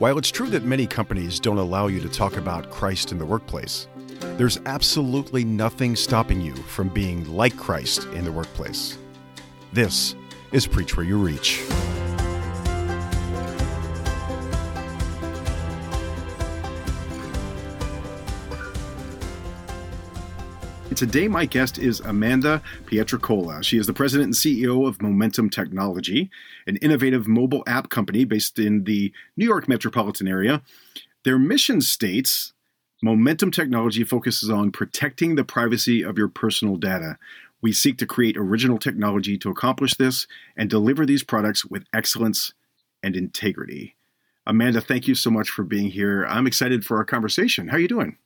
While it's true that many companies don't allow you to talk about Christ in the workplace, there's absolutely nothing stopping you from being like Christ in the workplace. This is Preach Where You Reach. Today, my guest is Amanda Pietrocola. She is the president and CEO of Momentum Technology, an innovative mobile app company based in the New York metropolitan area. Their mission states Momentum Technology focuses on protecting the privacy of your personal data. We seek to create original technology to accomplish this and deliver these products with excellence and integrity. Amanda, thank you so much for being here. I'm excited for our conversation. How are you doing?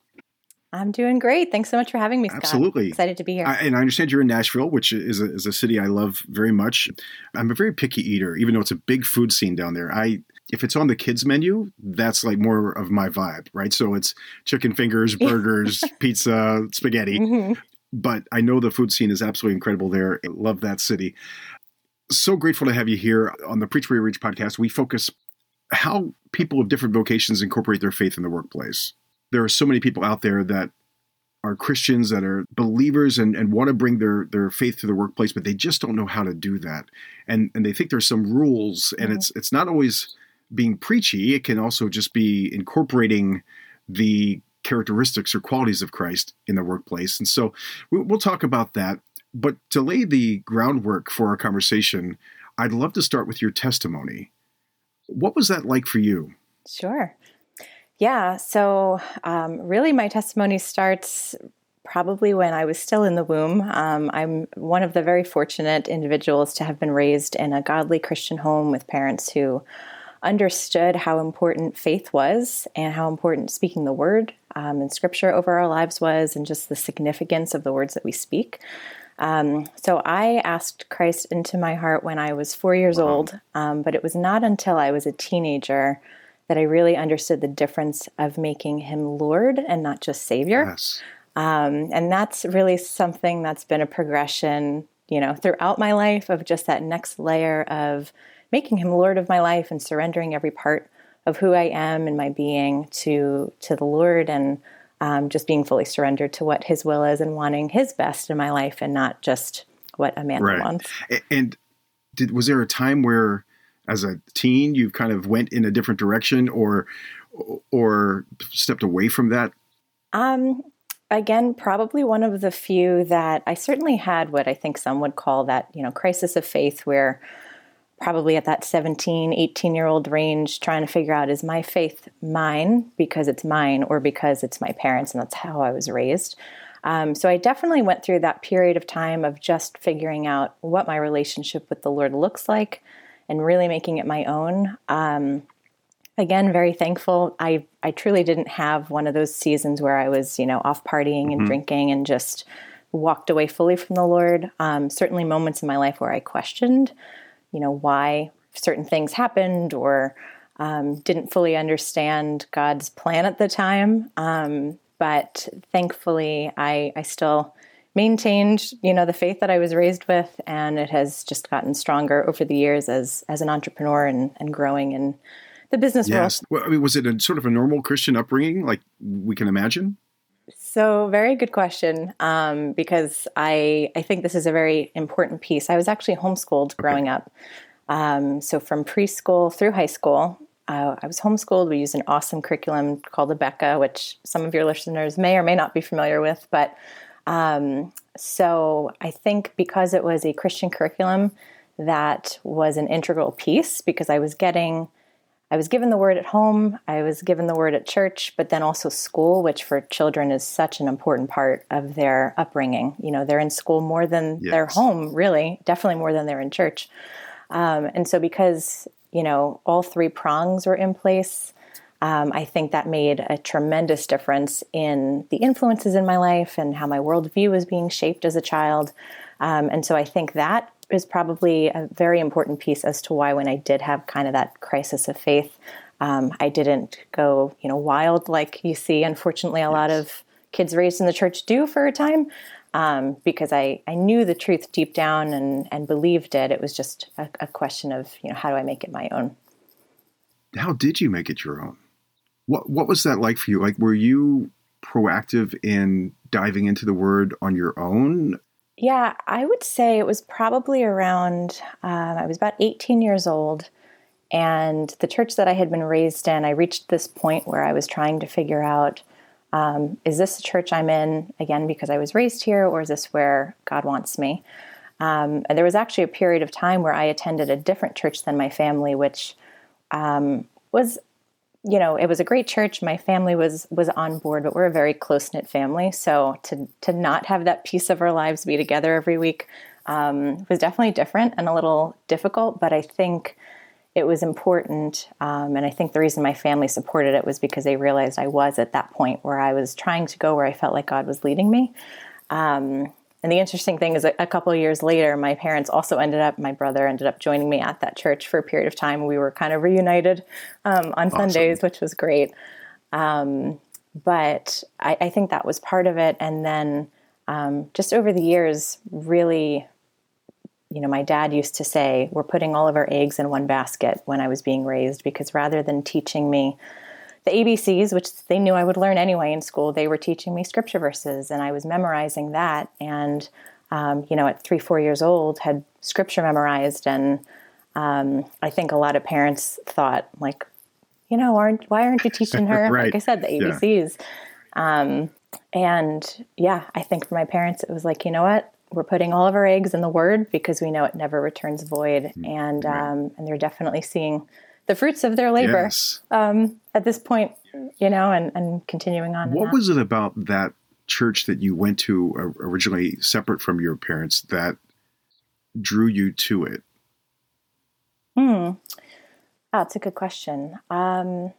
I'm doing great. Thanks so much for having me, Scott. Absolutely. Excited to be here. I, and I understand you're in Nashville, which is a, is a city I love very much. I'm a very picky eater, even though it's a big food scene down there. I if it's on the kids menu, that's like more of my vibe, right? So it's chicken fingers, burgers, pizza, spaghetti. Mm-hmm. But I know the food scene is absolutely incredible there. I love that city. So grateful to have you here on the Preach Where You Reach podcast. We focus how people of different vocations incorporate their faith in the workplace there are so many people out there that are Christians that are believers and, and want to bring their their faith to the workplace, but they just don't know how to do that. And and they think there's some rules, and it's it's not always being preachy. It can also just be incorporating the characteristics or qualities of Christ in the workplace. And so we'll talk about that. But to lay the groundwork for our conversation, I'd love to start with your testimony. What was that like for you? Sure. Yeah. So, um, really, my testimony starts probably when I was still in the womb. Um, I'm one of the very fortunate individuals to have been raised in a godly Christian home with parents who understood how important faith was and how important speaking the word um, and scripture over our lives was, and just the significance of the words that we speak. Um, so I asked Christ into my heart when I was four years wow. old, um, but it was not until I was a teenager that I really understood the difference of making him Lord and not just Savior. Yes. Um, and that's really something that's been a progression, you know, throughout my life of just that next layer of making him Lord of my life and surrendering every part of who I am and my being to to the Lord and um, just being fully surrendered to what His will is and wanting His best in my life and not just what Amanda right. wants. And did was there a time where as a teen you've kind of went in a different direction or or stepped away from that? Um again probably one of the few that i certainly had what i think some would call that you know crisis of faith where probably at that 17 18 year old range trying to figure out is my faith mine because it's mine or because it's my parents and that's how i was raised? Um, so i definitely went through that period of time of just figuring out what my relationship with the lord looks like and really making it my own. Um, again, very thankful. I I truly didn't have one of those seasons where I was you know off partying and mm-hmm. drinking and just walked away fully from the Lord. Um, certainly, moments in my life where I questioned, you know, why certain things happened or um, didn't fully understand God's plan at the time. Um, but thankfully, I I still maintained, you know, the faith that I was raised with, and it has just gotten stronger over the years as as an entrepreneur and, and growing in the business yes. world. Well, I mean, was it a sort of a normal Christian upbringing, like we can imagine? So, very good question. Um, because I I think this is a very important piece. I was actually homeschooled growing up. Um, so from preschool through high school, uh, I was homeschooled. We used an awesome curriculum called Abeka, which some of your listeners may or may not be familiar with, but um, so I think because it was a Christian curriculum, that was an integral piece because I was getting, I was given the word at home, I was given the word at church, but then also school, which for children is such an important part of their upbringing. You know, they're in school more than yes. they're home, really, definitely more than they're in church. Um, and so because, you know, all three prongs were in place, um, I think that made a tremendous difference in the influences in my life and how my worldview was being shaped as a child. Um, and so I think that is probably a very important piece as to why, when I did have kind of that crisis of faith, um, I didn't go, you know, wild like you see. Unfortunately, a yes. lot of kids raised in the church do for a time. Um, because I, I knew the truth deep down and, and believed it. It was just a, a question of, you know, how do I make it my own? how did you make it your own? What what was that like for you? Like, were you proactive in diving into the word on your own? Yeah, I would say it was probably around. Um, I was about 18 years old, and the church that I had been raised in, I reached this point where I was trying to figure out um, is this the church I'm in again because I was raised here, or is this where God wants me? Um, and there was actually a period of time where I attended a different church than my family, which um, was, you know, it was a great church. My family was was on board, but we're a very close knit family. So to to not have that piece of our lives be together every week um, was definitely different and a little difficult. But I think it was important. Um, and I think the reason my family supported it was because they realized I was at that point where I was trying to go where I felt like God was leading me. Um, and the interesting thing is, a, couple of years later, my parents also ended up, my brother ended up joining me at that church for a period of time. We were kind of reunited um, on awesome. Sundays, which was great. Um, but I, I, think that was part of it. And then um, just over the years, really you know, my dad used to say, we're putting all of our eggs in one basket when I was being raised, because rather than teaching me the ABCs, which they knew I would learn anyway in school, they were teaching me scripture verses, and I was memorizing that. And, um, you know, at three, four years old, had scripture memorized. And um, I think a lot of parents thought, like, you know, aren't why aren't you teaching her, right. like I said, the ABCs? Yeah. Um, and yeah, I think for my parents, it was like, you know what? we're putting all of our eggs in the word because we know it never returns void mm, and right. um, and they're definitely seeing the fruits of their labor yes. um, at this point you know and, and continuing on what was it about that church that you went to originally separate from your parents that drew you to it? Hmm. Oh, that's a good question. Um,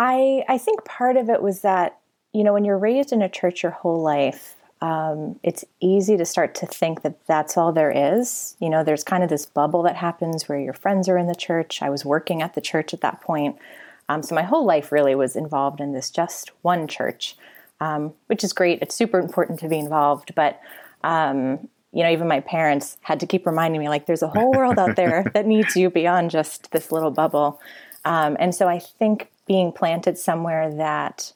i i think part of it was that you know when you're raised in a church your whole life um, it's easy to start to think that that's all there is. You know, there's kind of this bubble that happens where your friends are in the church. I was working at the church at that point. Um, so my whole life really was involved in this just one church, um, which is great. It's super important to be involved. But, um, you know, even my parents had to keep reminding me like, there's a whole world out there that needs you beyond just this little bubble. Um, and so I think being planted somewhere that,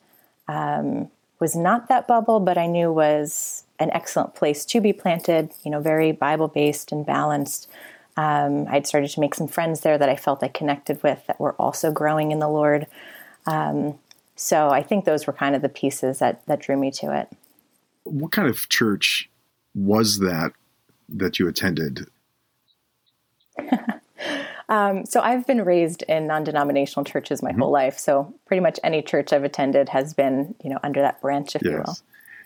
um, was not that bubble, but I knew was an excellent place to be planted, you know, very Bible based and balanced. Um, I'd started to make some friends there that I felt I connected with that were also growing in the Lord. Um, so I think those were kind of the pieces that, that drew me to it. What kind of church was that that you attended? Um, so I've been raised in non-denominational churches my mm-hmm. whole life. So pretty much any church I've attended has been, you know, under that branch, if yes. you will.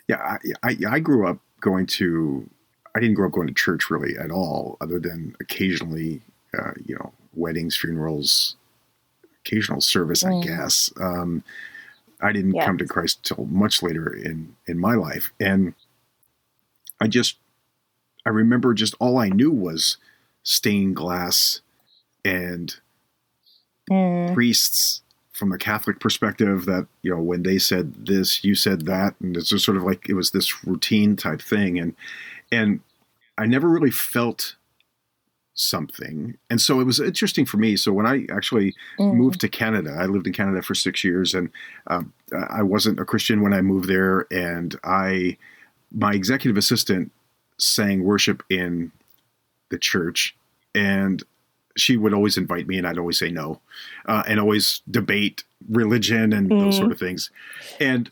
Yeah, I, I, I grew up going to. I didn't grow up going to church really at all, other than occasionally, uh, you know, weddings, funerals, occasional service, mm. I guess. Um, I didn't yes. come to Christ till much later in in my life, and I just I remember just all I knew was stained glass and mm. priests from a Catholic perspective that, you know, when they said this, you said that. And it's just sort of like it was this routine type thing. And, and I never really felt something. And so it was interesting for me. So when I actually mm. moved to Canada, I lived in Canada for six years and um, I wasn't a Christian when I moved there. And I, my executive assistant sang worship in the church. And she would always invite me and I'd always say no uh, and always debate religion and mm. those sort of things. And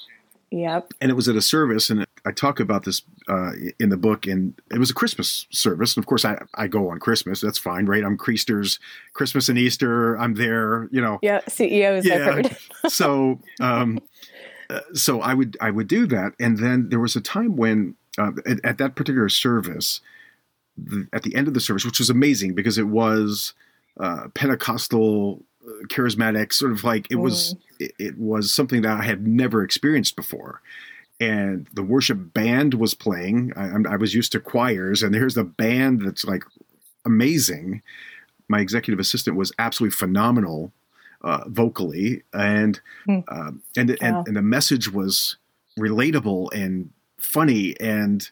Yep. And it was at a service, and I talk about this uh, in the book. And it was a Christmas service, and of course, I, I go on Christmas. That's fine, right? I'm Creasters, Christmas and Easter. I'm there, you know. Yeah, CEOs. Yeah. So, um, uh, so I would I would do that, and then there was a time when uh, at, at, that particular service, the, at the end of the service, which was amazing because it was uh, Pentecostal, uh, charismatic, sort of like it mm. was. It, it, was something that I had never experienced before, and the worship band was playing. I, I was used to choirs, and here's the band that's like amazing. My executive assistant was absolutely phenomenal uh, vocally, and mm. uh, and, wow. and and the message was relatable and funny and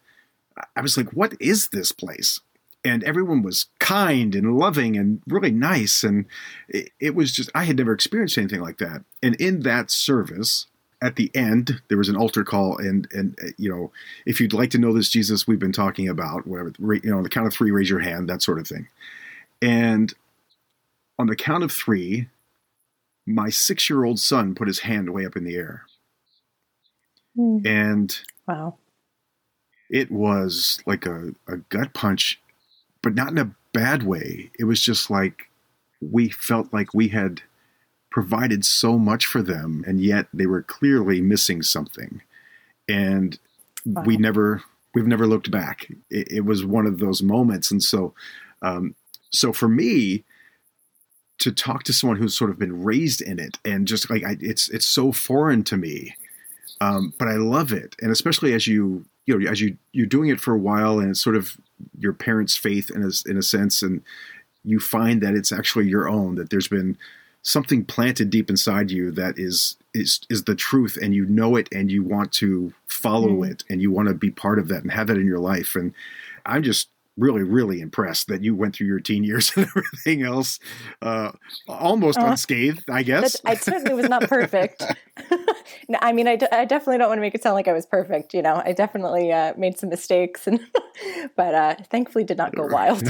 I was like, what is this place? And everyone was kind and loving and really nice. And it, it was just, I had never experienced anything like that. And in that service, at the end, there was an altar call, and and you know, if you'd like to know this Jesus we've been talking about, whatever, you know, on the count of three, raise your hand, that sort of thing. And on the count of three, my six-year-old son put his hand way up in the air, mm. and wow, it was like a, a gut punch, but not in a bad way. It was just like we felt like we had provided so much for them, and yet they were clearly missing something. And wow. we never, we've never looked back. It, it, was one of those moments, and so, um, so for me, to talk to someone who's sort of been raised in it, and just like I, it's, it's so foreign to me, um, but I love it, and especially as you, you know, as you you're doing it for a while, and it's sort of your parents' faith in a, in a sense, and you find that it's actually your own. That there's been something planted deep inside you that is is is the truth and you know it and you want to follow mm. it and you want to be part of that and have that in your life and i'm just really really impressed that you went through your teen years and everything else uh, almost uh, unscathed i guess. I certainly was not perfect. No, i mean I, d- I definitely don't want to make it sound like i was perfect you know? I definitely uh, made some mistakes and but uh, thankfully did not go wild.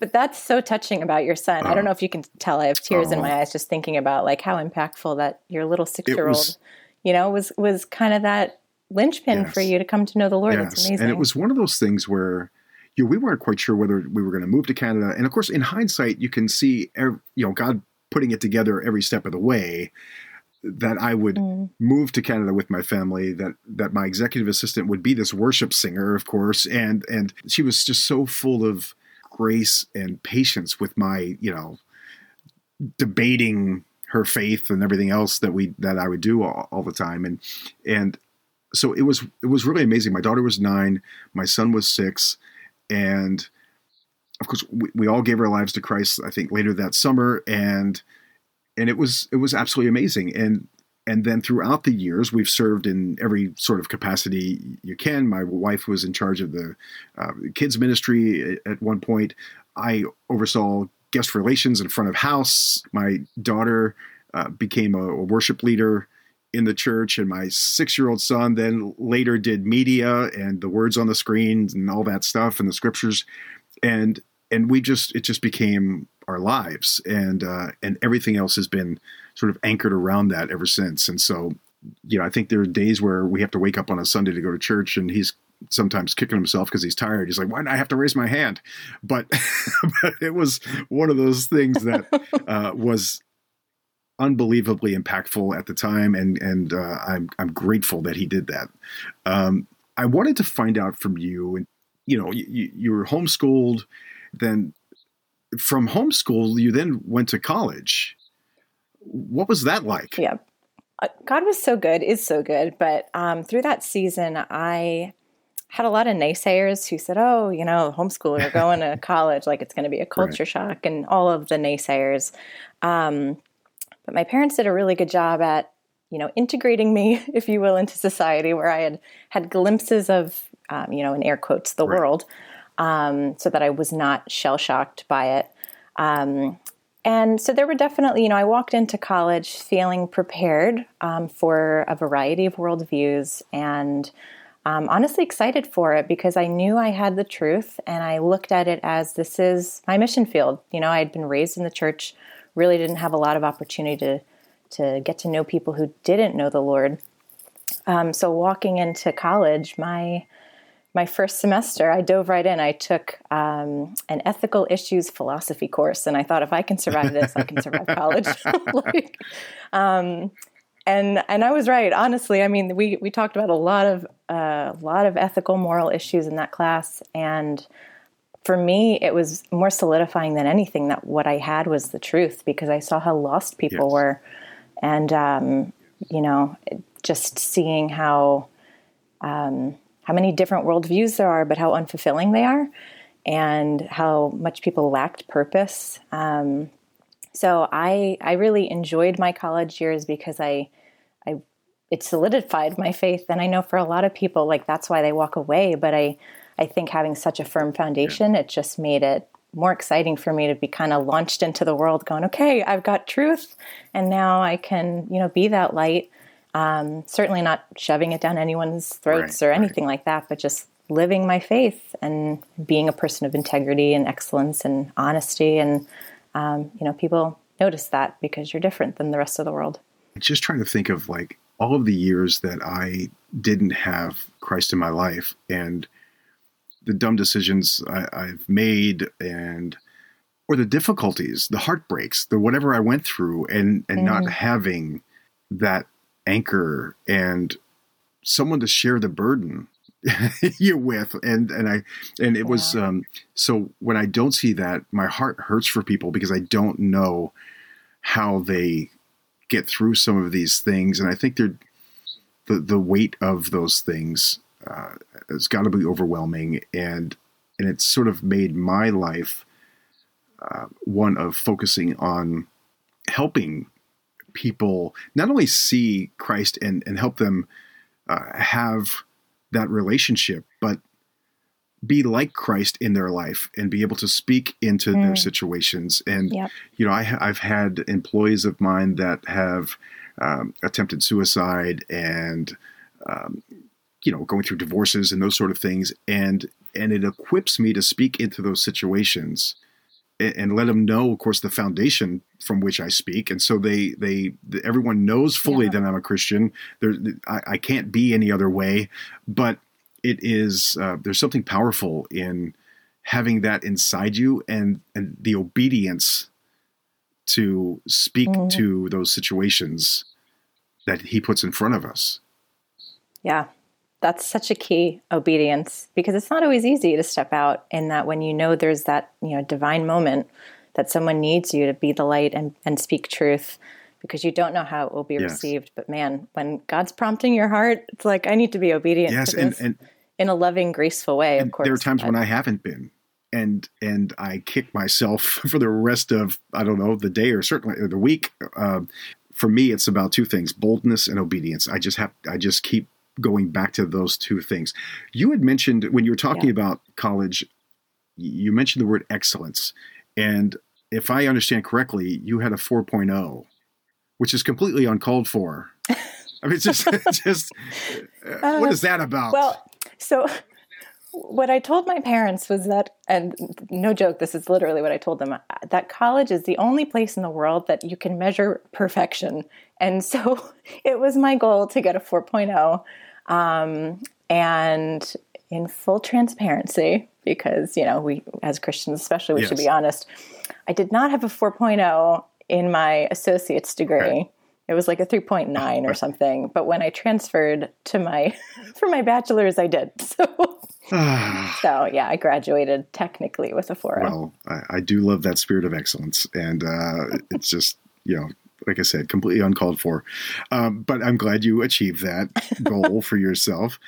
But that's so touching about your son. I don't know if you can tell. I have tears in my eyes just thinking about like how impactful that your little six year old, you know, was was kind of that linchpin yes. for you to come to know the Lord. Yes. That's amazing. And it was one of those things where you know, we weren't quite sure whether we were going to move to Canada. And of course, in hindsight, you can see, you know, God putting it together every step of the way that I would mm. move to Canada with my family, that that my executive assistant would be this worship singer, of course, and and she was just so full of grace and patience with my, you know, debating her faith and everything else that we that I would do all, all the time. And and so it was it was really amazing. My daughter was nine, my son was six, and of course we, we all gave our lives to Christ. I think later that summer, and and it was it was absolutely amazing. And and then throughout the years, we've served in every sort of capacity you can. My wife was in charge of the uh, kids ministry at one point. I oversaw guest relations in front of house. My daughter uh, became a, a, worship leader in the church, and my six-year-old son then later did media and the words on the screens and all that stuff and the scriptures, and and we just it just became our lives, and uh, and everything else has been sort of anchored around that ever since. And so, you know, I think there are days where we have to wake up on a Sunday to go to church, and he's sometimes kicking himself because he's tired. He's like, "Why do I have to raise my hand?" But, but it was one of those things that uh, was unbelievably impactful at the time, and and uh, I'm I'm grateful that he did that. Um, I wanted to find out from you, and you know, you, you were homeschooled, then from homeschool, you then went to college. What was that like? Yeah. Uh, God was so good, is so good. But um, through that season, I had a lot of naysayers who said, oh, you know, homeschooling or going to college, like it's going to be a culture right. shock, and all of the naysayers. Um, but my parents did a really good job at, you know, integrating me, if you will, into society where I had had glimpses of, um, you know, in air quotes, the right. world, um, so that I was not shell shocked by it. Um, and so there were definitely, you know, I walked into college feeling prepared um, for a variety of worldviews and um, honestly excited for it because I knew I had the truth and I looked at it as this is my mission field. You know, I had been raised in the church, really didn't have a lot of opportunity to, to get to know people who didn't know the Lord. Um, so walking into college, my my first semester, I dove right in. I took um, an ethical issues philosophy course, and I thought if I can survive this, I can survive college. like, um, and and I was right. Honestly, I mean, we we talked about a lot of a uh, lot of ethical, moral issues in that class, and for me, it was more solidifying than anything that what I had was the truth because I saw how lost people yes. were, and um, you know, just seeing how. Um, how many different worldviews there are, but how unfulfilling they are, and how much people lacked purpose. Um, so I I really enjoyed my college years because I I it solidified my faith, and I know for a lot of people like that's why they walk away. But I I think having such a firm foundation, yeah. it just made it more exciting for me to be kind of launched into the world going, okay, I've got truth and now I can, you know, be that light. Um, certainly not shoving it down anyone's throats right, or anything right. like that, but just living my faith and being a person of integrity and excellence and honesty. And, um, you know, people notice that because you're different than the rest of the world. Just trying to think of like all of the years that I didn't have Christ in my life and the dumb decisions I, have made and or the difficulties, the heartbreaks, the whatever I went through and and mm. not having that anchor and someone to share the burden you with and and I and it yeah. was um so when I don't see that my heart hurts for people because I don't know how they get through some of these things and I think they're the the weight of those things uh, has got to be overwhelming and and it's sort of made my life uh, one of focusing on helping people not only see Christ and and help them uh, have that relationship, but be like Christ in their life and be able to speak into mm. their situations. And yep. you know, I, have had employees of mine that have um, attempted suicide and um, you know going through divorces and those sort of things, and and it equips me to speak into those situations and, and let them know, of course, the foundation from which I speak, and so they they everyone knows fully yeah. that I'm a Christian. There, I, I, can't be any other way, but it is uh, there's something powerful in having that inside you and and the obedience to speak mm-hmm. to those situations that he puts in front of us. Yeah. That's such a key obedience because it's not always easy to step out in that when you know there's that, you know, divine moment that someone needs you to be the light and, and speak truth because you don't know how it will be yes. received. But man, when God's prompting your heart, it's like I need to be obedient yes, to this and, and, in a loving, graceful way. Of course, there are times but, when I haven't been, and and I kick myself for the rest of I don't know the day or certainly or the week. Uh, for me, it's about two things: boldness and obedience. I just have I just keep going back to those two things. You had mentioned when you were talking yeah. about college, you mentioned the word excellence, and if I understand correctly, you had a 4.0, which is completely uncalled for. I mean, it's just, just uh, what is that about? Well, so what I told my parents was that, and no joke, this is literally what I told them, that college is the only place in the world that you can measure perfection. And so it was my goal to get a 4.0. Um, and in full transparency, because, you know, we, as Christians especially, we yes. should be honest, I did not have a 4.0 in my associate's degree. Okay. It was like a 3.9 or something. But when I transferred to my for my bachelor's, I did. So so yeah, I graduated technically with a 4.0. Well, I, I, do love that spirit of excellence, and uh, it's just you know. Like I said, completely uncalled for, um, but I'm glad you achieved that goal for yourself.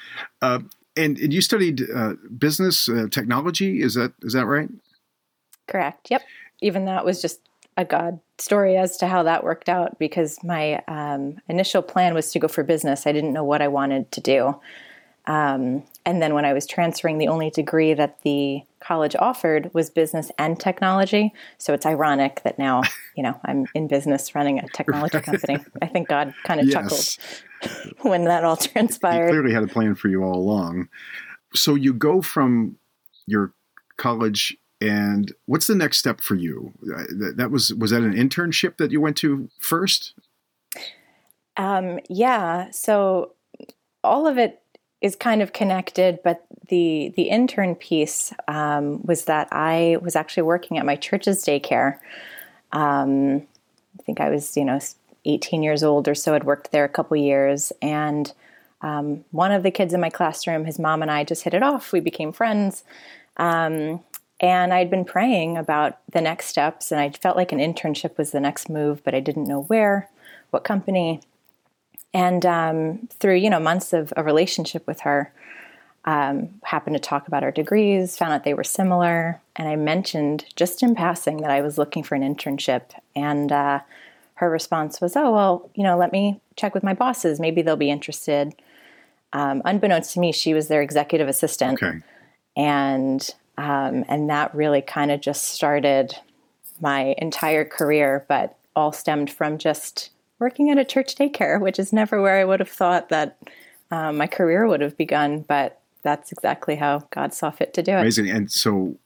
Uh, and, and you studied uh, business uh, technology. Is that is that right? Correct. Yep even that was just a God story as to how that worked out because my um, initial plan was to go for business. I didn't know what I wanted to do. Um, and then when I was transferring, the only degree that the college offered was business and technology. So it's ironic that now, you know, I'm in business running a technology company. I think God kind of yes. chuckled when that all transpired. He clearly had a plan for you all along. So you go from your college and what's the next step for you? Uh, that was was that an internship that you went to first? Um, yeah. So all of it is kind of connected, but the the intern piece um, was that I was actually working at my church's daycare. Um, I think I was, you know, 18 years old or so. I'd worked there a couple years, and um, one of the kids in my classroom, his mom and I just hit it off. We became friends. Um, and I'd been praying about the next steps, and I felt like an internship was the next move, but I didn't know where, what company. And um, through you know months of a relationship with her, um, happened to talk about our degrees, found out they were similar, and I mentioned just in passing that I was looking for an internship, and uh, her response was, "Oh well, you know, let me check with my bosses. Maybe they'll be interested." Um, unbeknownst to me, she was their executive assistant. Okay and um, and that really kind of just started my entire career, but all stemmed from just working at a church daycare, which is never where I would have thought that um, my career would have begun. But that's exactly how God saw fit to do it. Amazing. And so,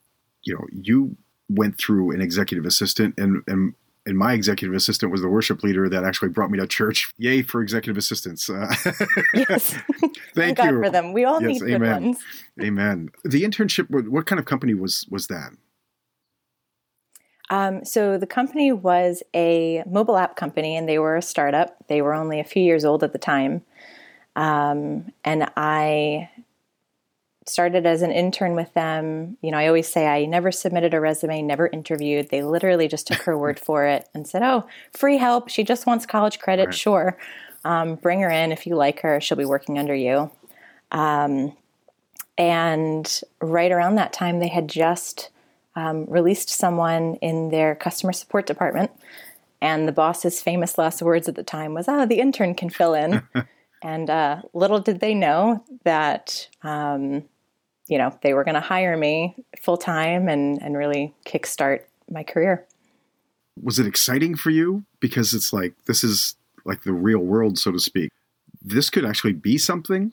you know, you went through an executive assistant and, and and my executive assistant was the worship leader that actually brought me to church. Yay for executive assistants! Uh, yes, thank God you for them. We all yes, need amen. good ones. Amen. The internship. What kind of company was was that? Um, so the company was a mobile app company, and they were a startup. They were only a few years old at the time, um, and I started as an intern with them. You know, I always say I never submitted a resume, never interviewed. They literally just took her word for it and said, "Oh, free help. She just wants college credit. Right. Sure, um, bring her in if you like her. She'll be working under you." Um, and right around that time, they had just um, released someone in their customer support department. And the boss's famous last words at the time was, "Ah, the intern can fill in." and uh, little did they know that um, you know they were going to hire me full time and and really kickstart my career. Was it exciting for you because it's like this is like the real world, so to speak? This could actually be something.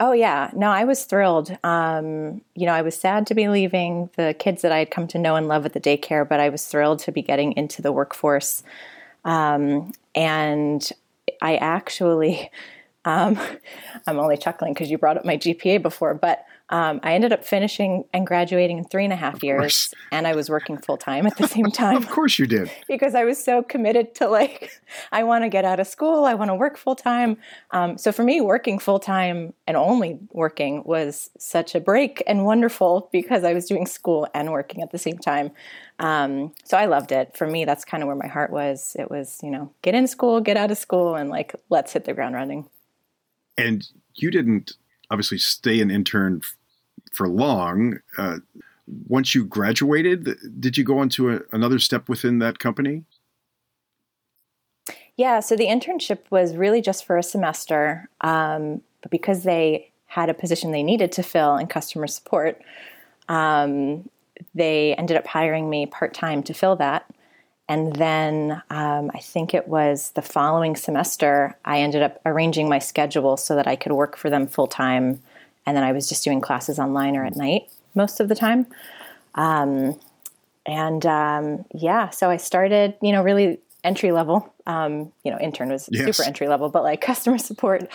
Oh yeah, no, I was thrilled. Um, you know, I was sad to be leaving the kids that I had come to know and love at the daycare, but I was thrilled to be getting into the workforce. Um, and I actually, um, I'm only chuckling because you brought up my GPA before, but um, I ended up finishing and graduating in three and a half years, course. and I was working full time at the same time Of course you did. because I was so committed to like, I want to get out of school, I want to work full time. Um, so for me, working full time and only working was such a break and wonderful because I was doing school and working at the same time. Um, so I loved it. For me, that's kind of where my heart was. It was, you know, get in school, get out of school, and like, let's hit the ground running. And you didn't obviously stay an intern for long. Uh, once you graduated, did you go on to a, another step within that company? Yeah, so the internship was really just for a semester, um, but because they had a position they needed to fill in customer support, um, they ended up hiring me part time to fill that. And then um, I think it was the following semester, I ended up arranging my schedule so that I could work for them full time. And then I was just doing classes online or at night most of the time. Um, and um, yeah, so I started, you know, really entry level. Um, you know, intern was Yes. super entry level, but like customer support,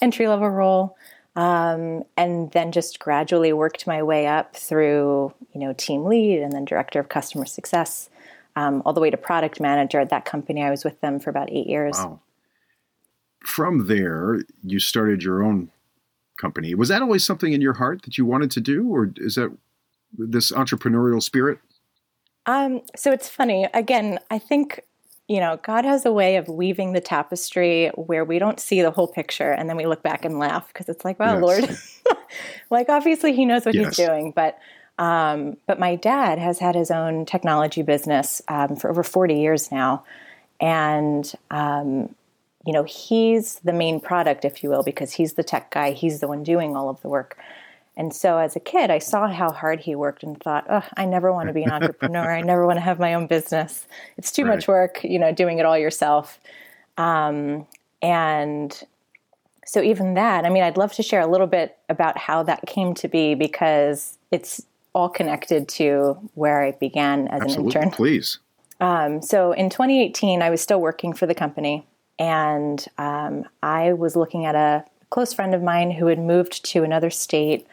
entry level role. Um, and then just gradually worked my way up through, you know, team lead and then director of customer success, um, all the way to product manager at that company. I was with them for about eight years. Wow. From there, you started your own company. Was that always something in your heart that you wanted to do, or is that this entrepreneurial spirit? Um, so it's funny. Again, I think you know God has a way of weaving the tapestry where we don't see the whole picture, and then we look back and laugh because it's like, wow, Yes. Lord, like obviously He knows what Yes. He's doing. But um, but my dad has had his own technology business um, for over forty years now, and um, you know he's the main product, if you will, because he's the tech guy. He's the one doing all of the work. And so as a kid, I saw how hard he worked and thought, oh, I never want to be an entrepreneur. I never want to have my own business. It's too much work, you know, doing it all yourself. Um, and so even that, I mean, I'd love to share a little bit about how that came to be because it's all connected to where I began as Absolutely, an intern. please. Um, so in 2018, I was still working for the company, and um, I was looking at a close friend of mine who had moved to another state,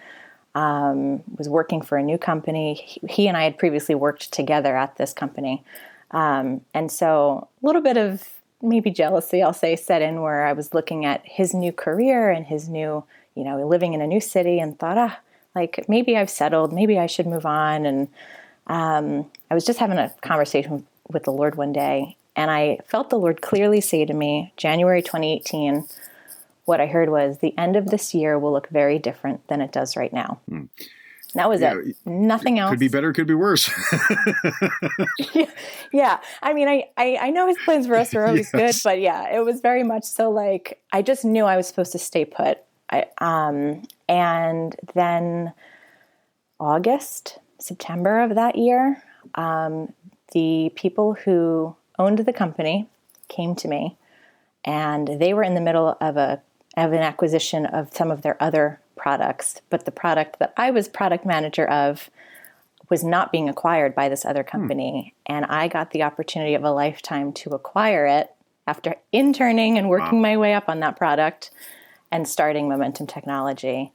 um, was working for a new company. He, he and I had previously worked together at this company. Um, and so a little bit of maybe jealousy, I'll say, set in where I was looking at his new career and his new, you know, living in a new city and thought, ah, like maybe I've settled, maybe I should move on. And um, I was just having a conversation with the Lord one day, and I felt the Lord clearly say to me, January 2018, what I heard was, the end of this year will look very different than it does right now. That was Yeah, it. Nothing else. Could be better, could be worse. yeah i mean I, I i know his plans for us are always Yes. good but yeah it was very much so like i just knew i was supposed to stay put i um and then August, September of that year, um, the people who owned the company came to me, and they were in the middle of a of an acquisition of some of their other products, but the product that I was product manager of was not being acquired by this other company, hmm. and I got the opportunity of a lifetime to acquire it after interning and working wow. my way up on that product and starting Momentum Technology.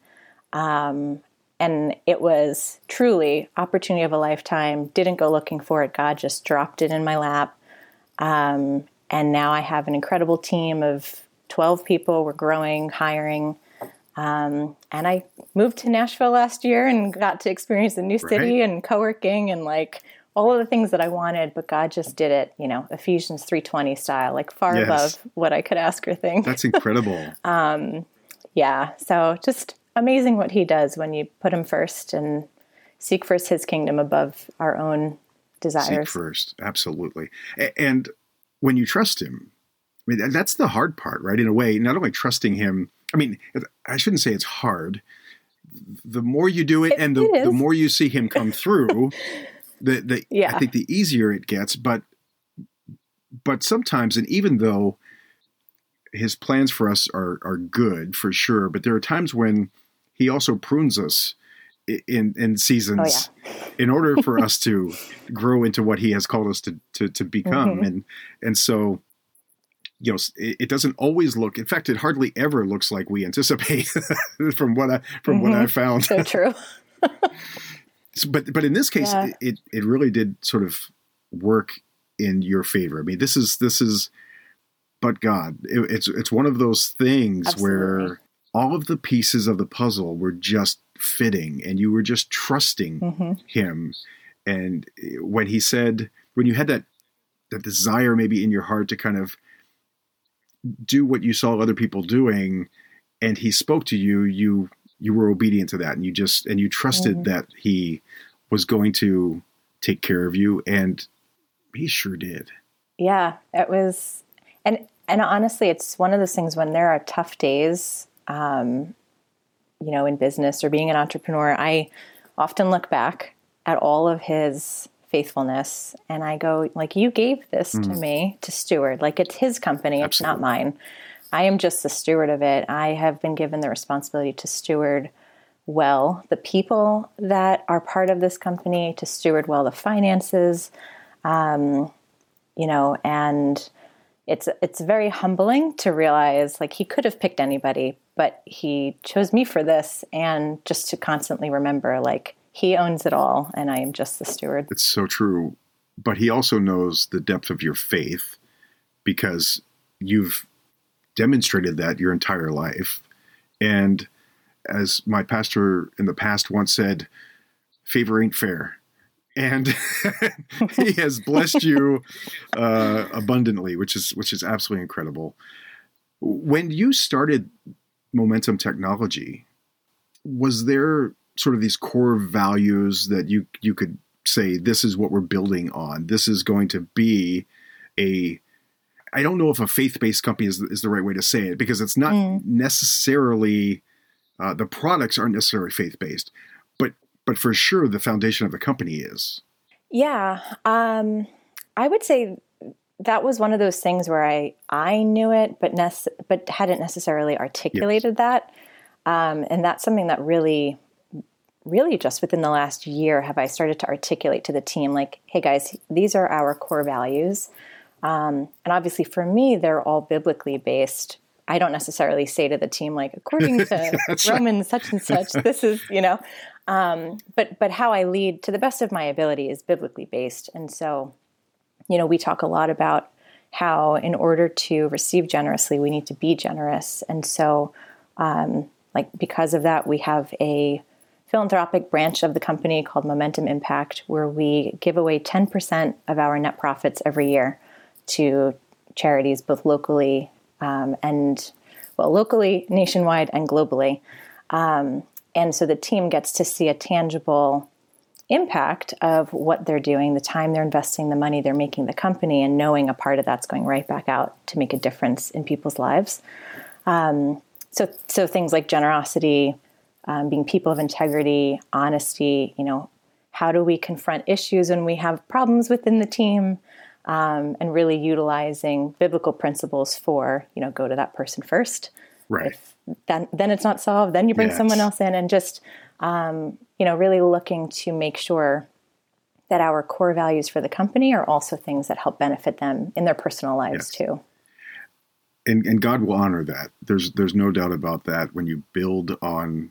Um, and it was truly opportunity of a lifetime. Didn't go looking for it. God just dropped it in my lap. Um, and now I have an incredible team of 12 people. We're growing, hiring. Um, and I moved to Nashville last year and got to experience a new city right. and co-working and like all of the things that I wanted, but God just did it, you know, Ephesians 3:20 style, like far yes. above what I could ask or think. That's incredible. um, yeah, so just amazing what he does when you put him first and seek first his kingdom above our own desires. Seek first, absolutely. And when you trust him, I mean that's the hard part, right? In a way, not only trusting him, I mean, I shouldn't say it's hard. The more you do it, it and the, the more you see him come through, the the yeah. I think the easier it gets. But but sometimes, and even though his plans for us are are good for sure, but there are times when he also prunes us in in seasons oh, yeah. in order for us to grow into what he has called us to to, to become mm-hmm. and and so you know it, it, doesn't always look in fact it hardly ever looks like we anticipate from what i from mm-hmm. what i found so true so, but but in this case yeah. it it really did sort of work in your favor i mean this is this is but god it, it's it's one of those things Absolutely. where all of the pieces of the puzzle were just fitting and you were just trusting mm-hmm. him and when he said when you had that that desire maybe in your heart to kind of do what you saw other people doing and he spoke to you you you were obedient to that and you just and you trusted mm-hmm. that he was going to take care of you and he sure did yeah it was and and honestly it's one of those things when there are tough days um, you know, in business or being an entrepreneur, I often look back at all of his faithfulness and I go, like, you gave this mm. to me to steward. Like, it's his company, Absolutely. it's not mine. I am just the steward of it. I have been given the responsibility to steward well the people that are part of this company, to steward well the finances, um, you know, and it's it's very humbling to realize like he could have picked anybody, but he chose me for this and just to constantly remember like he owns it all and I am just the steward. It's so true. But he also knows the depth of your faith because you've demonstrated that your entire life. And as my pastor in the past once said, favor ain't fair. And he has blessed you uh, abundantly, which is which is absolutely incredible. When you started momentum technology, was there sort of these core values that you you could say this is what we're building on? This is going to be a I don't know if a faith-based company is, is the right way to say it because it's not mm. necessarily uh, the products aren't necessarily faith-based, but but for sure the foundation of the company is. Yeah, um, I would say that was one of those things where I I knew it, but nece- but hadn't necessarily articulated yes. that. Um, and that's something that really, really just within the last year have I started to articulate to the team, like, hey guys, these are our core values. Um, and obviously, for me, they're all biblically based. I don't necessarily say to the team like, according to Romans such and such, this is you know, um, but but how I lead to the best of my ability is biblically based, and so you know, we talk a lot about how in order to receive generously, we need to be generous. And so, um, like, because of that, we have a philanthropic branch of the company called Momentum Impact, where we give away 10% of our net profits every year to charities, both locally um, and, well, locally, nationwide, and globally. Um, and so the team gets to see a tangible impact of what they're doing, the time they're investing, the money they're making the company, and knowing a part of that's going right back out to make a difference in people's lives. Um, so, so things like generosity, um, being people of integrity, honesty. You know, how do we confront issues when we have problems within the team? Um, and really utilizing biblical principles for you know go to that person first. Right. If then then it's not solved, then you bring yes. someone else in, and just um, you know really looking to make sure that our core values for the company are also things that help benefit them in their personal lives yes. too. And, and God will honor that. There's there's no doubt about that. When you build on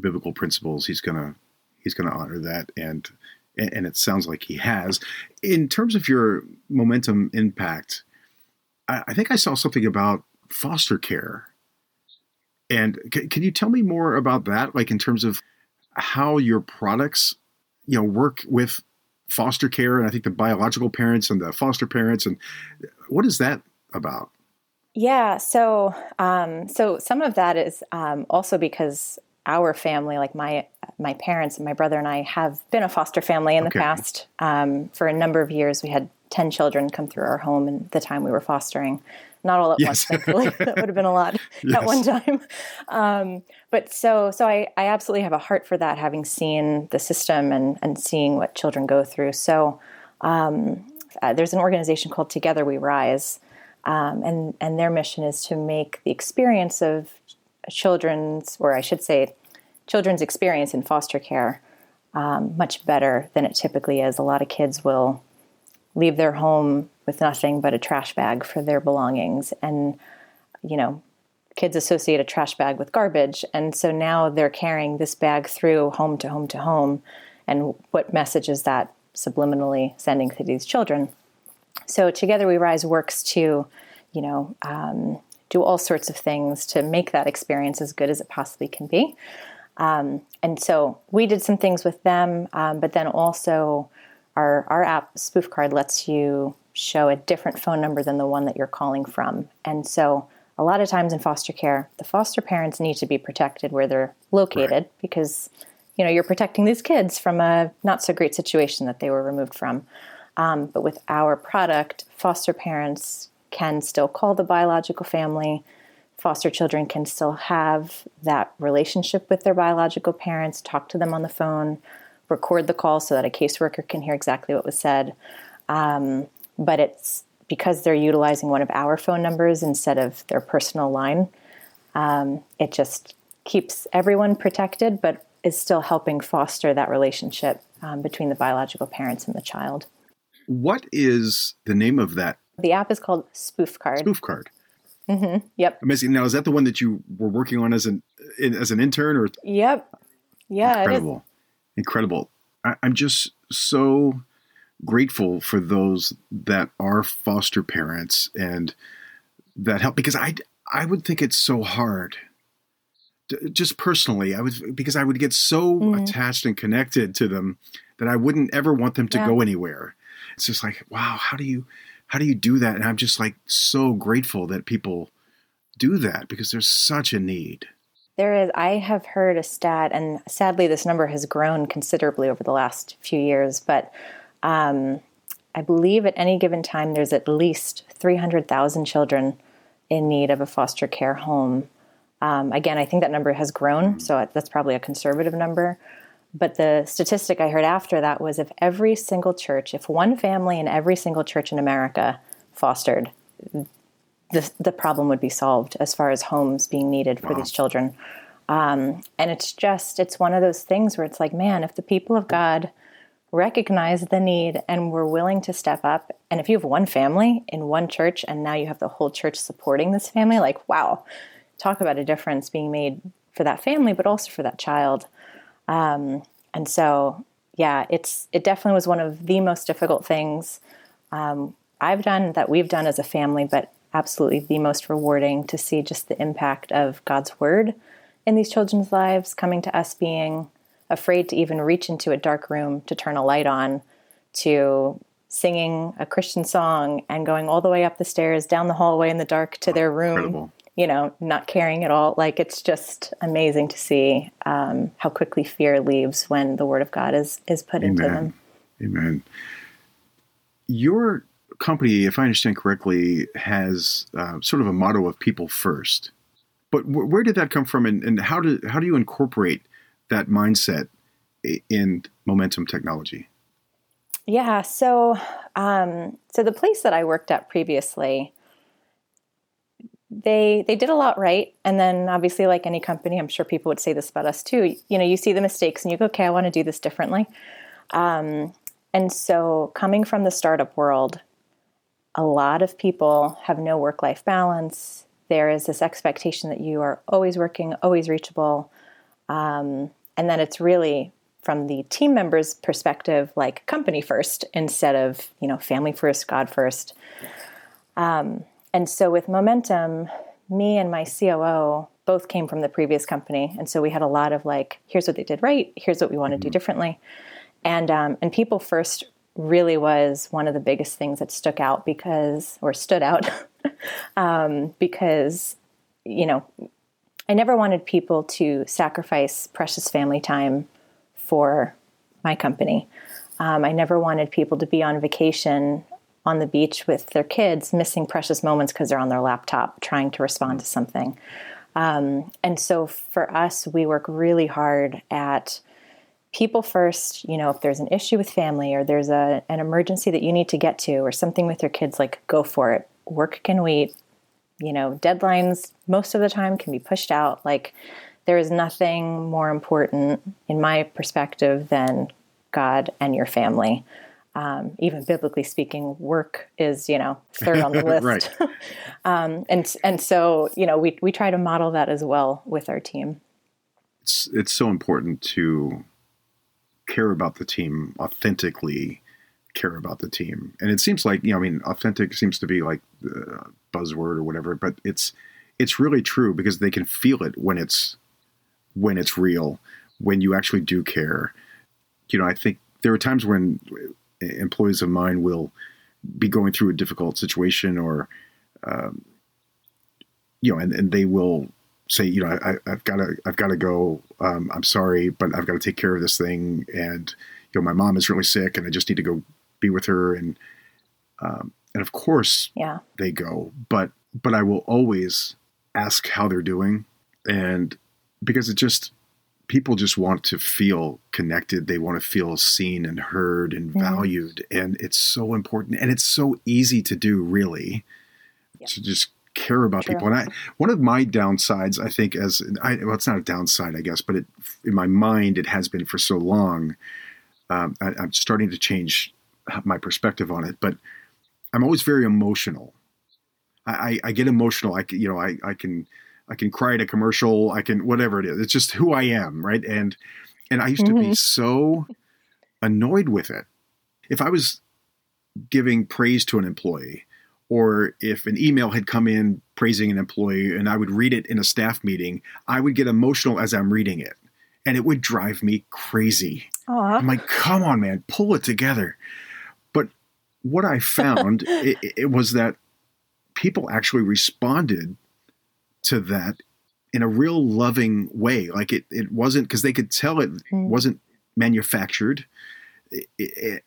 biblical principles, He's gonna He's gonna honor that, and and it sounds like He has. In terms of your momentum impact, I, I think I saw something about foster care. And c- can you tell me more about that? Like in terms of how your products, you know, work with foster care and I think the biological parents and the foster parents and what is that about? Yeah, so um, so some of that is um, also because our family, like my my parents and my brother and I, have been a foster family in okay. the past. Um, for a number of years, we had ten children come through our home in the time we were fostering. Not all at yes. once, thankfully. that would have been a lot yes. at one time. Um, but so, so I, I absolutely have a heart for that, having seen the system and and seeing what children go through. So, um, uh, there's an organization called Together We Rise, um, and and their mission is to make the experience of children's, or I should say, children's experience in foster care um, much better than it typically is. A lot of kids will leave their home with nothing but a trash bag for their belongings. And, you know, kids associate a trash bag with garbage. And so now they're carrying this bag through home to home to home. And what message is that subliminally sending to these children? So Together We Rise works to, you know, um, do all sorts of things to make that experience as good as it possibly can be. Um, and so we did some things with them, um, but then also our, our app Spoof Card lets you show a different phone number than the one that you're calling from. And so a lot of times in foster care, the foster parents need to be protected where they're located right. because you know you're protecting these kids from a not so great situation that they were removed from. Um, but with our product, foster parents can still call the biological family. Foster children can still have that relationship with their biological parents, talk to them on the phone, record the call so that a caseworker can hear exactly what was said. Um, but it's because they're utilizing one of our phone numbers instead of their personal line. Um, it just keeps everyone protected, but is still helping foster that relationship um, between the biological parents and the child. What is the name of that? The app is called Spoof Card. Spoof Card. Mm-hmm. Yep. Amazing. Now, is that the one that you were working on as an as an intern, or? Yep. Yeah. Incredible. Incredible. I, I'm just so grateful for those that are foster parents and that help because I I would think it's so hard. Just personally, I would because I would get so mm. attached and connected to them that I wouldn't ever want them to yeah. go anywhere. It's just like, wow, how do you how do you do that? And I'm just like so grateful that people do that because there's such a need. There is. I have heard a stat, and sadly, this number has grown considerably over the last few years. But um, I believe at any given time, there's at least 300,000 children in need of a foster care home. Um, again, I think that number has grown, so that's probably a conservative number. But the statistic I heard after that was if every single church, if one family in every single church in America fostered, the, the problem would be solved as far as homes being needed for wow. these children. Um, and it's just, it's one of those things where it's like, man, if the people of God recognize the need and we're willing to step up, and if you have one family in one church and now you have the whole church supporting this family, like, wow, talk about a difference being made for that family, but also for that child. Um, and so, yeah, it's it definitely was one of the most difficult things um, I've done that we've done as a family, but absolutely the most rewarding to see just the impact of God's word in these children's lives, coming to us being afraid to even reach into a dark room to turn a light on, to singing a Christian song and going all the way up the stairs, down the hallway in the dark to their room, Incredible you know, not caring at all. Like it's just amazing to see um, how quickly fear leaves when the word of God is is put Amen. into them. Amen. Your company, if I understand correctly, has uh, sort of a motto of people first. but wh- where did that come from, and, and how do how do you incorporate that mindset in momentum technology? Yeah, so um, so the place that I worked at previously, they they did a lot right, and then obviously, like any company, I'm sure people would say this about us too. You know, you see the mistakes and you go, okay, I want to do this differently. Um, and so, coming from the startup world, a lot of people have no work life balance. There is this expectation that you are always working, always reachable. Um, and then it's really from the team members' perspective, like company first instead of, you know, family first, God first. Um, and so with Momentum, me and my COO both came from the previous company. And so we had a lot of like, here's what they did right, here's what we want to do mm-hmm. differently. And, um, and people first really was one of the biggest things that stuck out because, or stood out, um, because, you know, I never wanted people to sacrifice precious family time for my company. Um, I never wanted people to be on vacation on the beach with their kids, missing precious moments because they're on their laptop trying to respond to something. Um, and so for us, we work really hard at people first, you know, if there's an issue with family or there's a, an emergency that you need to get to or something with your kids, like go for it. Work can wait. You know, deadlines most of the time can be pushed out. Like there is nothing more important in my perspective than God and your family. Um, even biblically speaking, work is you know third on the list. um, and and so you know we we try to model that as well with our team. It's it's so important to care about the team authentically care about the team. And it seems like you know i mean authentic seems to be like the buzzword or whatever but it's it's really true because they can feel it when it's when it's real when you actually do care. You know i think there are times when employees of mine will be going through a difficult situation or um, you know and, and they will say, you know, I, have got to, I've got to go. Um, I'm sorry, but I've got to take care of this thing. And you know, my mom is really sick, and I just need to go be with her. And um, and of course, yeah, they go. But but I will always ask how they're doing, and because it just people just want to feel connected. They want to feel seen and heard and mm-hmm. valued, and it's so important. And it's so easy to do, really, yeah. to just care about True. people. And I, one of my downsides, I think, as I, well, it's not a downside, I guess, but it, in my mind, it has been for so long. Um, I, I'm starting to change my perspective on it, but I'm always very emotional. I, I, I get emotional. I you know, I, I can, I can cry at a commercial. I can, whatever it is. It's just who I am. Right. And, and I used mm-hmm. to be mm-hmm. so annoyed with it. If I was giving praise to an employee, or if an email had come in praising an employee and I would read it in a staff meeting, I would get emotional as I'm reading it. And it would drive me crazy. Aww. I'm like, come on, man, pull it together. But what I found it, it was that people actually responded to that in a real loving way. Like it, it wasn't because they could tell it mm. wasn't manufactured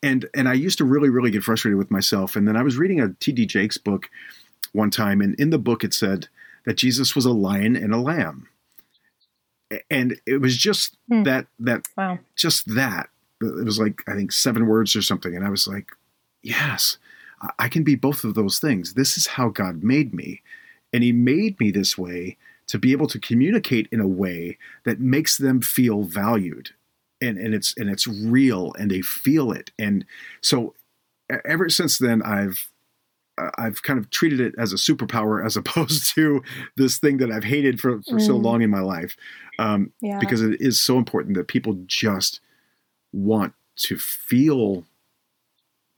and and I used to really really get frustrated with myself. And then I was reading a T.D. Jakes book one time, and in the book it said that Jesus was a lion and a lamb, and it was just hmm. that that wow. just that. It was like I think seven words or something, and I was like, yes, I can be both of those things. This is how God made me, and He made me this way to be able to communicate in a way that makes them feel valued and and it's and it's real and they feel it and so ever since then i've I've kind of treated it as a superpower as opposed to this thing that I've hated for, for mm. so long in my life. Um, yeah. Because it is so important that people just want to feel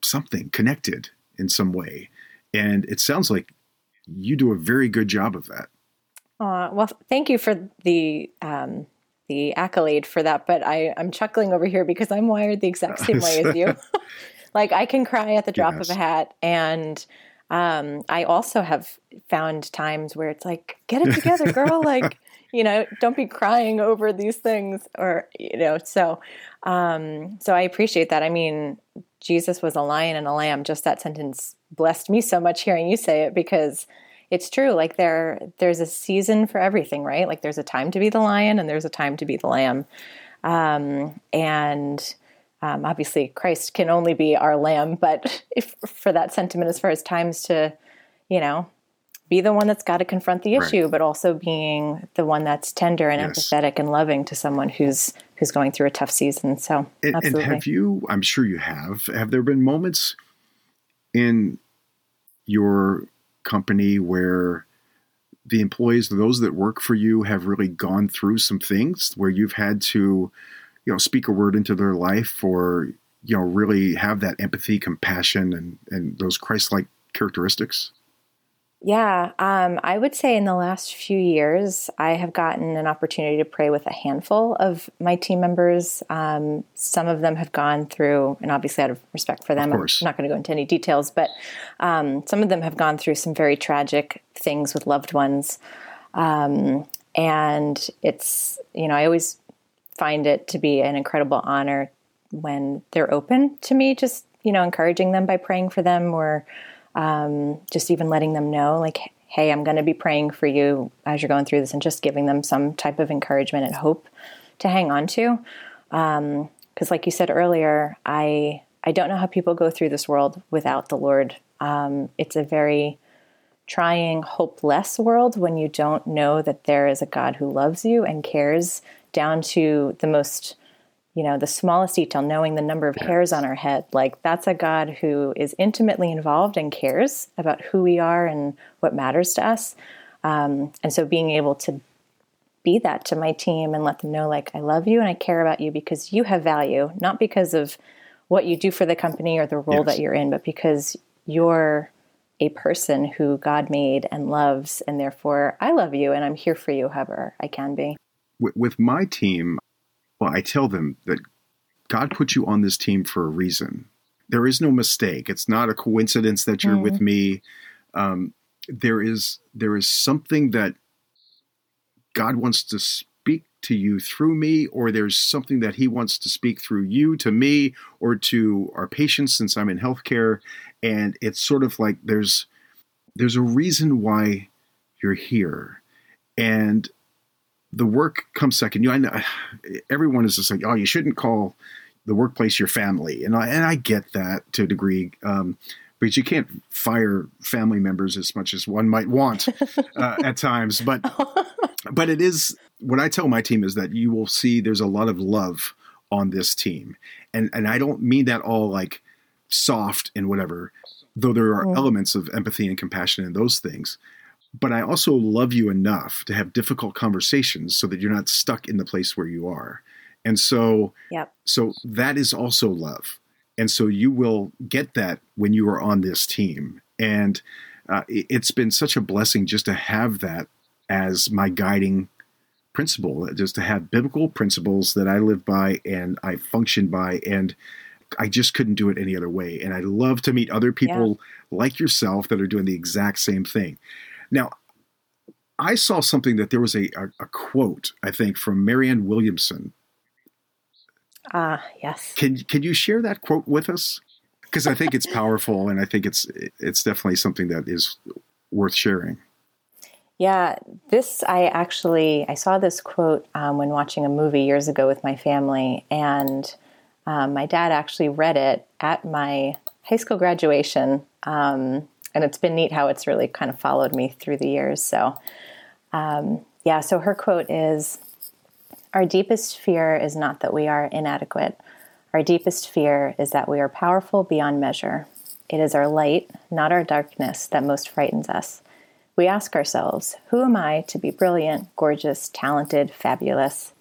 something connected in some way. And it sounds like you do a very good job of that. Uh, well, thank you for the um, the accolade for that, but I, I'm chuckling over here because I'm wired the exact same way as you. like I can cry at the drop yes. of a hat. And um, I also have found times where it's like, get it together, girl. like, you know, don't be crying over these things or, you know, so, um, so I appreciate that. I mean, Jesus was a lion and a lamb. Just that sentence blessed me so much hearing you say it because it's true. Like there, there's a season for everything, right? Like there's a time to be the lion and there's a time to be the lamb. Um, and um, obviously, Christ can only be our lamb, but if for that sentiment, as far as times to, you know, be the one that's got to confront the issue, right. but also being the one that's tender and yes. empathetic and loving to someone who's who's going through a tough season. So, and, and, have you? I'm sure you have. Have there been moments in your company where the employees, those that work for you, have really gone through some things where you've had to, you know, speak a word into their life or you know really have that empathy, compassion, and and those Christ-like characteristics? Yeah, um, I would say in the last few years, I have gotten an opportunity to pray with a handful of my team members. Um, some of them have gone through, and obviously out of respect for them, I'm not going to go into any details, but um, some of them have gone through some very tragic things with loved ones. Um, and it's, you know, I always find it to be an incredible honor when they're open to me, just, you know, encouraging them by praying for them or um, just even letting them know, like, hey, I'm going to be praying for you as you're going through this, and just giving them some type of encouragement and hope to hang on to. Because, um, like you said earlier, I I don't know how people go through this world without the Lord. Um, it's a very trying, hopeless world when you don't know that there is a God who loves you and cares down to the most you know, the smallest detail, knowing the number of hairs on our head. Like that's a God who is intimately involved and cares about who we are and what matters to us. Um, and so being able to be that to my team and let them know, like, I love you and I care about you because you have value, not because of what you do for the company or the role yes. that you're in, but because you're a person who God made and loves. And therefore, I love you and I'm here for you, however I can be. With my team, well, I tell them that God put you on this team for a reason. There is no mistake. It's not a coincidence that you're mm. with me. Um, there is there is something that God wants to speak to you through me, or there's something that He wants to speak through you to me or to our patients since I'm in healthcare. And it's sort of like there's there's a reason why you're here. And the work comes second. You know, I know everyone is just like, oh, you shouldn't call the workplace your family, and I and I get that to a degree. Um, but you can't fire family members as much as one might want uh, at times. But but it is what I tell my team is that you will see there's a lot of love on this team, and and I don't mean that all like soft and whatever. Though there are elements of empathy and compassion in those things, but I also love you enough to have difficult conversations so that you're not stuck in the place where you are. And so, yep. so that is also love. And so you will get that when you are on this team. And uh, it's been such a blessing just to have that as my guiding principle, just to have biblical principles that I live by and I function by. And I just couldn't do it any other way. And I love to meet other people yeah. like yourself that are doing the exact same thing. Now, I saw something that there was a, a, a quote, I think, from Marianne Williamson. Ah, uh, yes. Can can you share that quote with us? Because I think it's powerful, and I think it's it's definitely something that is worth sharing. Yeah, this I actually I saw this quote um, when watching a movie years ago with my family, and um, my dad actually read it at my high school graduation. Um, and it's been neat how it's really kind of followed me through the years. So, um, yeah, so her quote is Our deepest fear is not that we are inadequate. Our deepest fear is that we are powerful beyond measure. It is our light, not our darkness, that most frightens us. We ask ourselves, Who am I to be brilliant, gorgeous, talented, fabulous?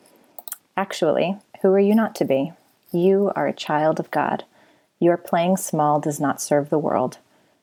Actually, who are you not to be? You are a child of God. Your playing small does not serve the world.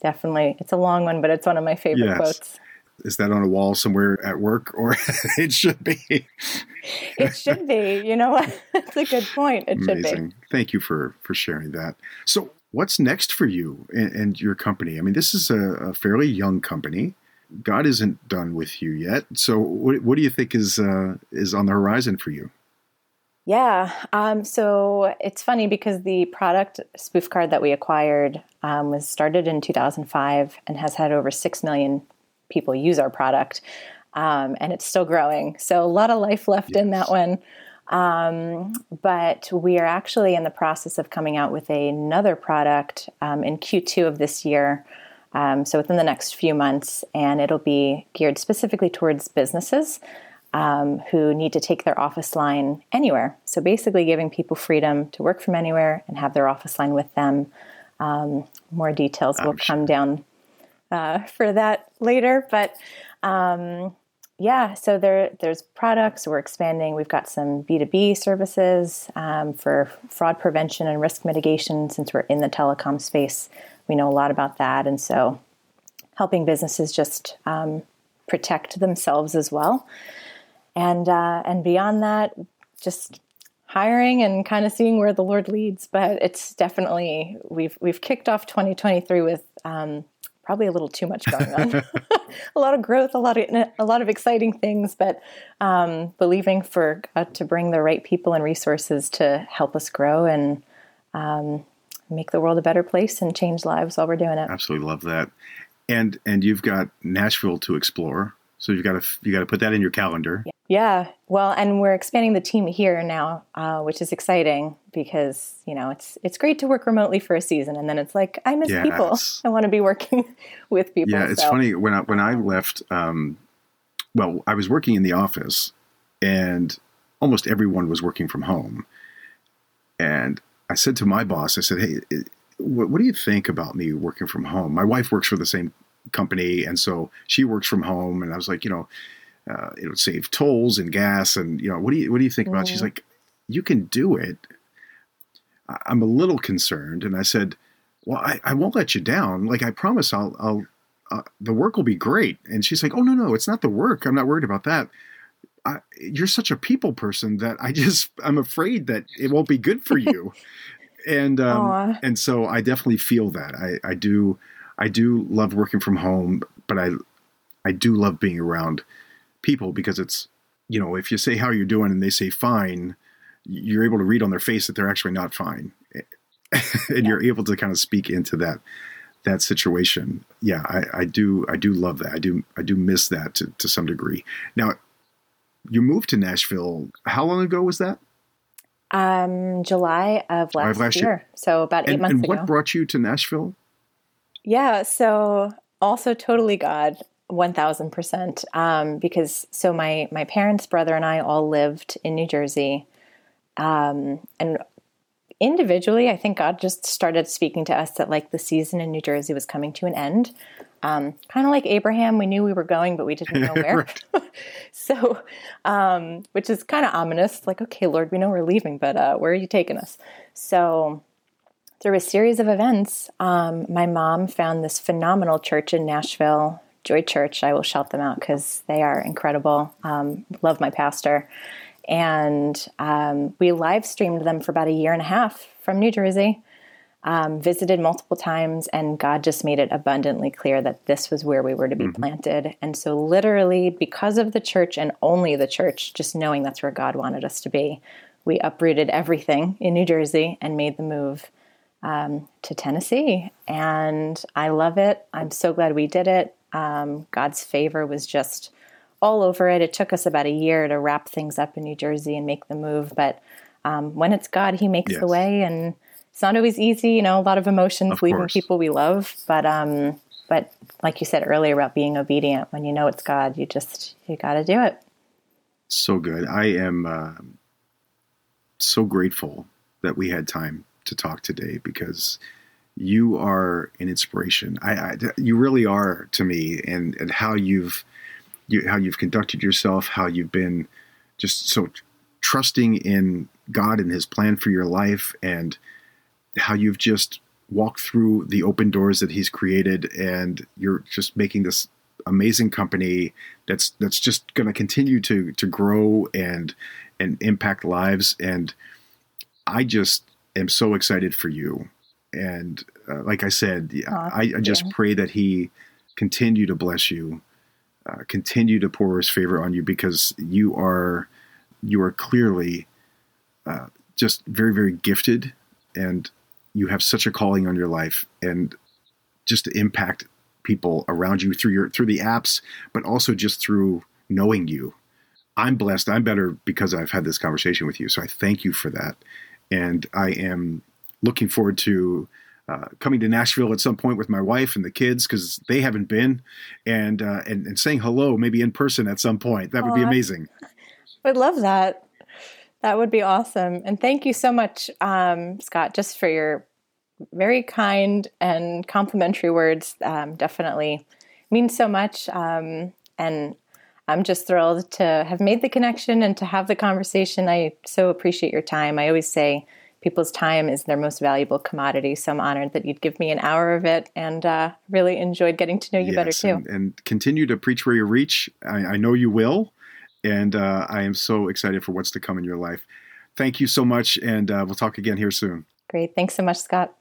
definitely. It's a long one, but it's one of my favorite yes. quotes. Is that on a wall somewhere at work, or it should be? it should be. You know what? That's a good point. It Amazing. should be. Thank you for for sharing that. So, what's next for you and, and your company? I mean, this is a, a, fairly young company. God isn't done with you yet. So, what, what do you think is uh, is on the horizon for you? Yeah. Um, so it's funny because the product spoof card that we acquired um, was started in 2005 and has had over 6 million people use our product. Um, and it's still growing. So a lot of life left yes. in that one. Um, but we are actually in the process of coming out with another product um, in Q2 of this year. Um, so within the next few months, and it'll be geared specifically towards businesses um, who need to take their office line anywhere. So basically, giving people freedom to work from anywhere and have their office line with them. Um, more details will come down uh, for that later, but um, yeah. So there, there's products we're expanding. We've got some B two B services um, for fraud prevention and risk mitigation. Since we're in the telecom space, we know a lot about that, and so helping businesses just um, protect themselves as well and uh, and beyond that, just hiring and kind of seeing where the Lord leads. But it's definitely we've we've kicked off 2023 with um, probably a little too much going on. a lot of growth, a lot of a lot of exciting things, but um, believing for God to bring the right people and resources to help us grow and um, make the world a better place and change lives while we're doing it. Absolutely love that. And and you've got Nashville to explore, so you've got to you got to put that in your calendar. Yeah. Well, and we're expanding the team here now, uh, which is exciting because you know it's it's great to work remotely for a season, and then it's like I miss yes. people. I want to be working with people. Yeah, it's so. funny when I, when I left. Um, well, I was working in the office, and almost everyone was working from home. And I said to my boss, I said, "Hey, what, what do you think about me working from home? My wife works for the same company, and so she works from home." And I was like, you know uh, it would save tolls and gas. And, you know, what do you, what do you think mm-hmm. about? She's like, you can do it. I'm a little concerned. And I said, well, I, I won't let you down. Like, I promise I'll, I'll, uh, the work will be great. And she's like, oh, no, no, it's not the work. I'm not worried about that. I, you're such a people person that I just, I'm afraid that it won't be good for you. and, um, and so I definitely feel that I, I do, I do love working from home, but I, I do love being around people because it's you know if you say how you're doing and they say fine you're able to read on their face that they're actually not fine. And yeah. you're able to kind of speak into that that situation. Yeah I, I do i do love that. I do i do miss that to, to some degree. Now you moved to nashville. How long ago was that? Um july of last, last year. year. so about eight and, months and ago. what brought you to nashville? Yeah so also totally god 1000% um, because so my my parents brother and i all lived in new jersey um, and individually i think god just started speaking to us that like the season in new jersey was coming to an end. Um, kind of like abraham we knew we were going but we didn't know where. So um, which is kind of ominous like okay lord we know we're leaving but uh, where are you taking us? So through a series of events, um, my mom found this phenomenal church in Nashville Joy Church. I will shout them out because they are incredible. Um, love my pastor. And um, we live streamed them for about a year and a half from New Jersey. Um, visited multiple times, and God just made it abundantly clear that this was where we were to be mm-hmm. planted. And so, literally, because of the church and only the church, just knowing that's where God wanted us to be, we uprooted everything in New Jersey and made the move um, to Tennessee. And I love it. I'm so glad we did it. Um, God's favor was just all over it. It took us about a year to wrap things up in New Jersey and make the move, but um, when it's God, He makes yes. the way, and it's not always easy. You know, a lot of emotions of leaving people we love, but um, but like you said earlier about being obedient, when you know it's God, you just you got to do it. So good. I am uh, so grateful that we had time to talk today because you are an inspiration. I, I, you really are to me, and and how you've you, how you've conducted yourself, how you've been just so trusting in God and His plan for your life, and how you've just walked through the open doors that He's created, and you're just making this amazing company that's that's just going to continue to to grow and and impact lives. And I just am so excited for you. And uh, like I said, I, I, just pray that He continue to bless you, uh, continue to pour His favor on you because you are you are clearly uh, just very very gifted and you have such a calling on your life and just to impact people around you through your through the apps, but also just through knowing you. I'm blessed. I'm better because I've had this conversation with you. So I thank you for that, and I am looking forward to uh, coming to Nashville at some point with my wife and the kids because they haven't been, and, uh, and and saying hello maybe in person at some point. That would Aww. be amazing. I'd love that. That would be awesome. And thank you so much, um, Scott, just for your very kind and complimentary words. Um, definitely means so much. Um, and I'm just thrilled to have made the connection and to have the conversation. I so appreciate your time. I always say people's time is their most valuable commodity. So I'm honored that you'd give me an hour of it and uh, really enjoyed getting to know you yes, better too. And, and, continue to preach where you reach. I, I know you will. And uh, I am so excited for what's to come in your life. Thank you so much. And uh, we'll talk again here soon. Great. Thanks so much, Scott.